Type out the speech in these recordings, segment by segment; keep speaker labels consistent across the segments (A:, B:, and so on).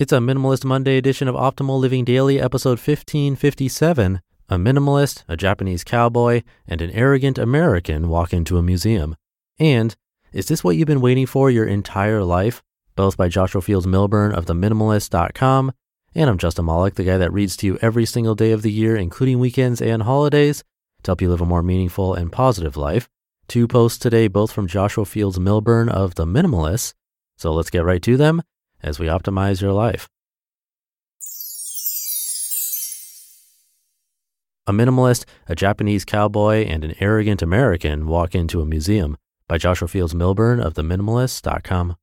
A: It's a Minimalist Monday edition of Optimal Living Daily, episode 1557. A minimalist, a Japanese cowboy, and an arrogant American walk into a museum. And Is This What You've Been Waiting For Your Entire Life? Both by Joshua Fields Millburn of theminimalist.com. And I'm Justin Malik, the guy that reads to you every single day of the year, including weekends and holidays, to help you live a more meaningful and positive life. Two posts today, both from Joshua Fields Millburn of The Minimalist. So let's get right to them as we optimize your life. A minimalist, a Japanese cowboy, and an arrogant American walk into a museum by Joshua Fields Millburn of theminimalist.com.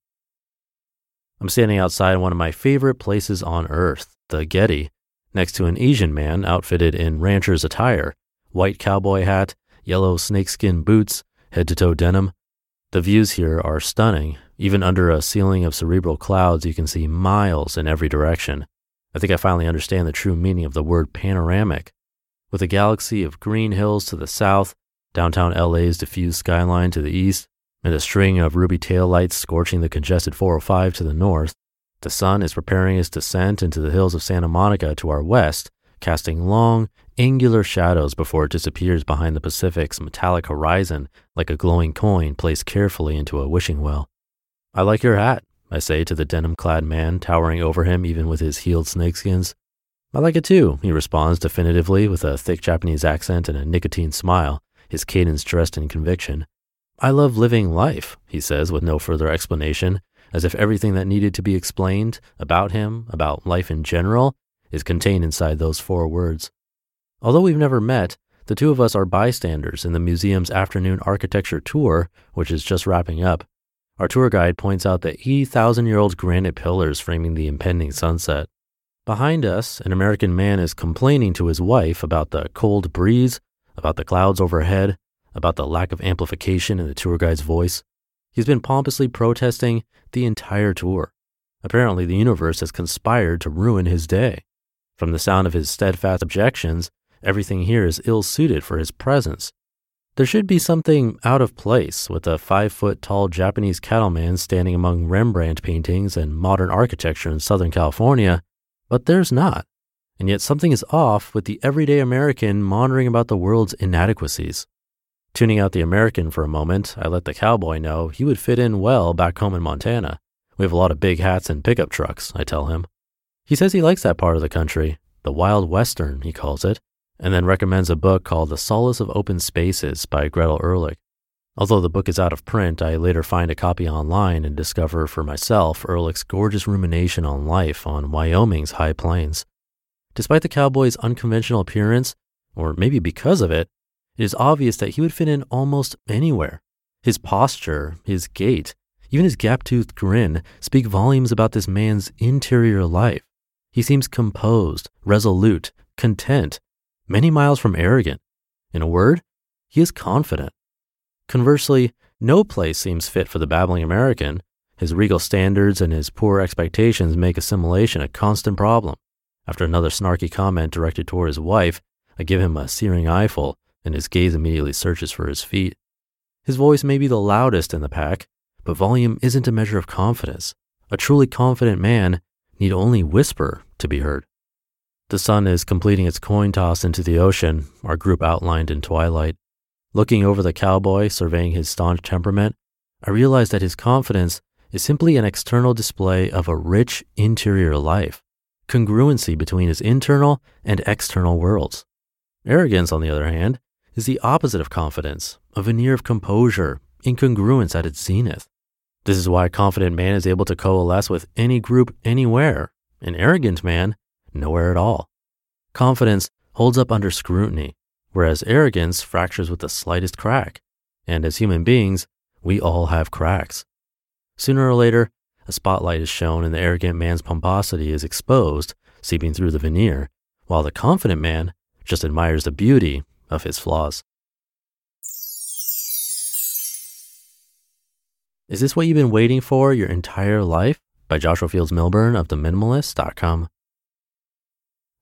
A: I'm standing outside one of my favorite places on earth, the Getty, next to an Asian man outfitted in rancher's attire, white cowboy hat, yellow snakeskin boots, head to toe denim. The views here are stunning. Even under a ceiling of cerebral clouds, you can see miles in every direction. I think I finally understand the true meaning of the word panoramic. With a galaxy of green hills to the south, downtown LA's diffused skyline to the east, and a string of ruby taillights scorching the congested 405 to the north, the sun is preparing its descent into the hills of Santa Monica to our west, casting long, angular shadows before it disappears behind the Pacific's metallic horizon like a glowing coin placed carefully into a wishing well. I like your hat, I say to the denim clad man towering over him even with his heeled snakeskins. I like it too, he responds definitively with a thick Japanese accent and a nicotine smile, his cadence dressed in conviction. I love living life, he says with no further explanation, as if everything that needed to be explained about him, about life in general, is contained inside those four words. Although we've never met, the two of us are bystanders in the museum's afternoon architecture tour, which is just wrapping up. Our tour guide points out the 80,000 year old granite pillars framing the impending sunset. Behind us, an American man is complaining to his wife about the cold breeze, about the clouds overhead, about the lack of amplification in the tour guide's voice. He's been pompously protesting the entire tour. Apparently, the universe has conspired to ruin his day. From the sound of his steadfast objections, everything here is ill suited for his presence. There should be something out of place with a five foot tall Japanese cattleman standing among Rembrandt paintings and modern architecture in Southern California but there's not. And yet something is off with the everyday American monitoring about the world's inadequacies. Tuning out the American for a moment, I let the cowboy know he would fit in well back home in Montana. We have a lot of big hats and pickup trucks, I tell him. He says he likes that part of the country, the Wild Western, he calls it, and then recommends a book called The Solace of Open Spaces by Gretel Ehrlich. Although the book is out of print, I later find a copy online and discover for myself Ehrlich's gorgeous rumination on life on Wyoming's high plains. Despite the cowboy's unconventional appearance, or maybe because of it, it is obvious that he would fit in almost anywhere. His posture, his gait, even his gap toothed grin speak volumes about this man's interior life. He seems composed, resolute, content, many miles from arrogant. In a word, he is confident. Conversely, no place seems fit for the babbling American. His regal standards and his poor expectations make assimilation a constant problem. After another snarky comment directed toward his wife, I give him a searing eyeful, and his gaze immediately searches for his feet. His voice may be the loudest in the pack, but volume isn't a measure of confidence. A truly confident man need only whisper to be heard. The sun is completing its coin toss into the ocean, our group outlined in twilight. Looking over the cowboy, surveying his staunch temperament, I realize that his confidence is simply an external display of a rich interior life, congruency between his internal and external worlds. Arrogance, on the other hand, is the opposite of confidence, a veneer of composure, incongruence at its zenith. This is why a confident man is able to coalesce with any group anywhere, an arrogant man, nowhere at all. Confidence holds up under scrutiny, whereas arrogance fractures with the slightest crack. And as human beings, we all have cracks. Sooner or later, a spotlight is shown and the arrogant man's pomposity is exposed, seeping through the veneer, while the confident man just admires the beauty of his flaws. Is this what you've been waiting for your entire life? By Joshua Fields Millburn of theminimalist.com.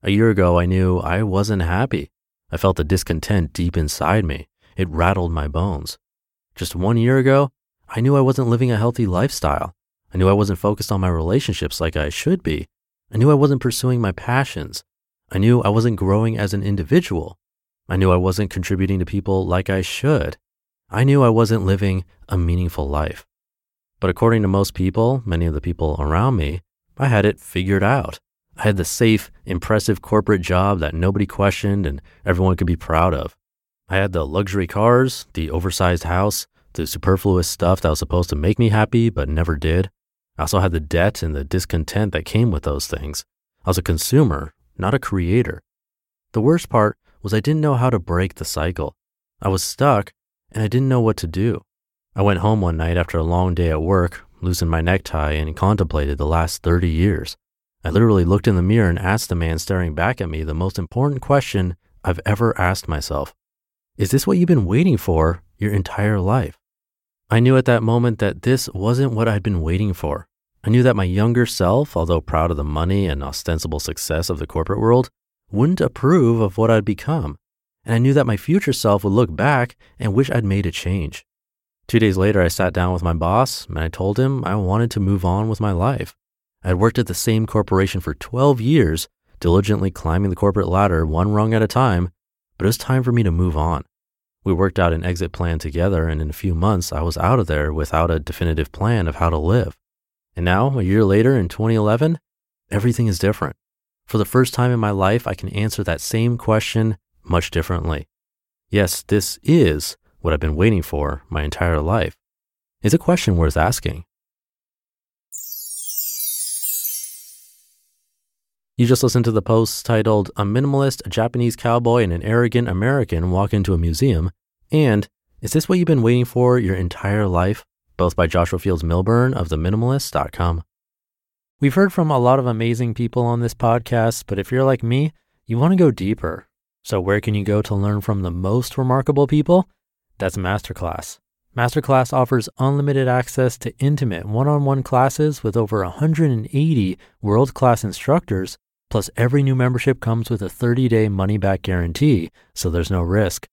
A: A year ago, I knew I wasn't happy. I felt the discontent deep inside me. It rattled my bones. Just one year ago, I knew I wasn't living a healthy lifestyle. I knew I wasn't focused on my relationships like I should be. I knew I wasn't pursuing my passions. I knew I wasn't growing as an individual. I knew I wasn't contributing to people like I should. I knew I wasn't living a meaningful life. But according to most people, many of the people around me, I had it figured out. I had the safe, impressive corporate job that nobody questioned and everyone could be proud of. I had the luxury cars, the oversized house, the superfluous stuff that was supposed to make me happy but never did. I also had the debt and the discontent that came with those things. I was a consumer, not a creator. The worst part was I didn't know how to break the cycle. I was stuck and I didn't know what to do. I went home one night after a long day at work, loosened my necktie, and contemplated the last 30 years. I literally looked in the mirror and asked the man staring back at me the most important question I've ever asked myself Is this what you've been waiting for your entire life? I knew at that moment that this wasn't what I'd been waiting for. I knew that my younger self, although proud of the money and ostensible success of the corporate world, wouldn't approve of what I'd become. And I knew that my future self would look back and wish I'd made a change. Two days later, I sat down with my boss and I told him I wanted to move on with my life. I'd worked at the same corporation for 12 years, diligently climbing the corporate ladder one rung at a time, but it was time for me to move on. We worked out an exit plan together, and in a few months, I was out of there without a definitive plan of how to live. And now, a year later in 2011, everything is different. For the first time in my life, I can answer that same question much differently. Yes, this is what I've been waiting for my entire life. It's a question worth asking. You just listened to the post titled A Minimalist, a Japanese Cowboy, and an Arrogant American Walk into a Museum and Is This What You've Been Waiting For Your Entire Life? Both by Joshua Fields Millburn of theminimalist.com. We've heard from a lot of amazing people on this podcast, but if you're like me, you want to go deeper. So, where can you go to learn from the most remarkable people? That's Masterclass. Masterclass offers unlimited access to intimate one on one classes with over 180 world class instructors Plus, every new membership comes with a 30 day money back guarantee, so there's no risk.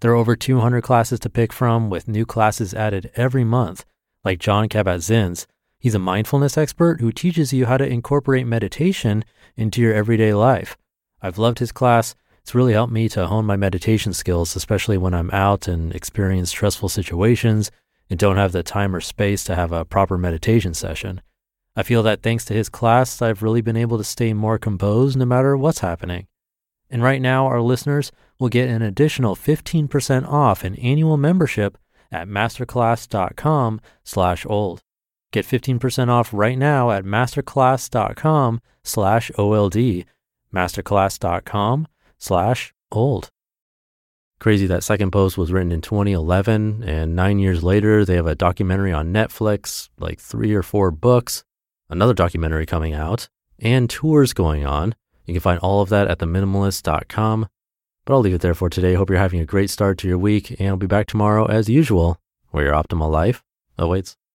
A: There are over 200 classes to pick from, with new classes added every month, like Jon Kabat-Zinn's. He's a mindfulness expert who teaches you how to incorporate meditation into your everyday life. I've loved his class. It's really helped me to hone my meditation skills, especially when I'm out and experience stressful situations and don't have the time or space to have a proper meditation session. I feel that thanks to his class, I've really been able to stay more composed no matter what's happening. And right now, our listeners will get an additional 15% off an annual membership at masterclass.com slash old. Get 15% off right now at masterclass.com slash OLD, masterclass.com slash old. Crazy that second post was written in 2011, and nine years later, they have a documentary on Netflix, like three or four books another documentary coming out, and tours going on. You can find all of that at theminimalist.com. But I'll leave it there for today. Hope you're having a great start to your week, and I'll be back tomorrow as usual, where your optimal life awaits.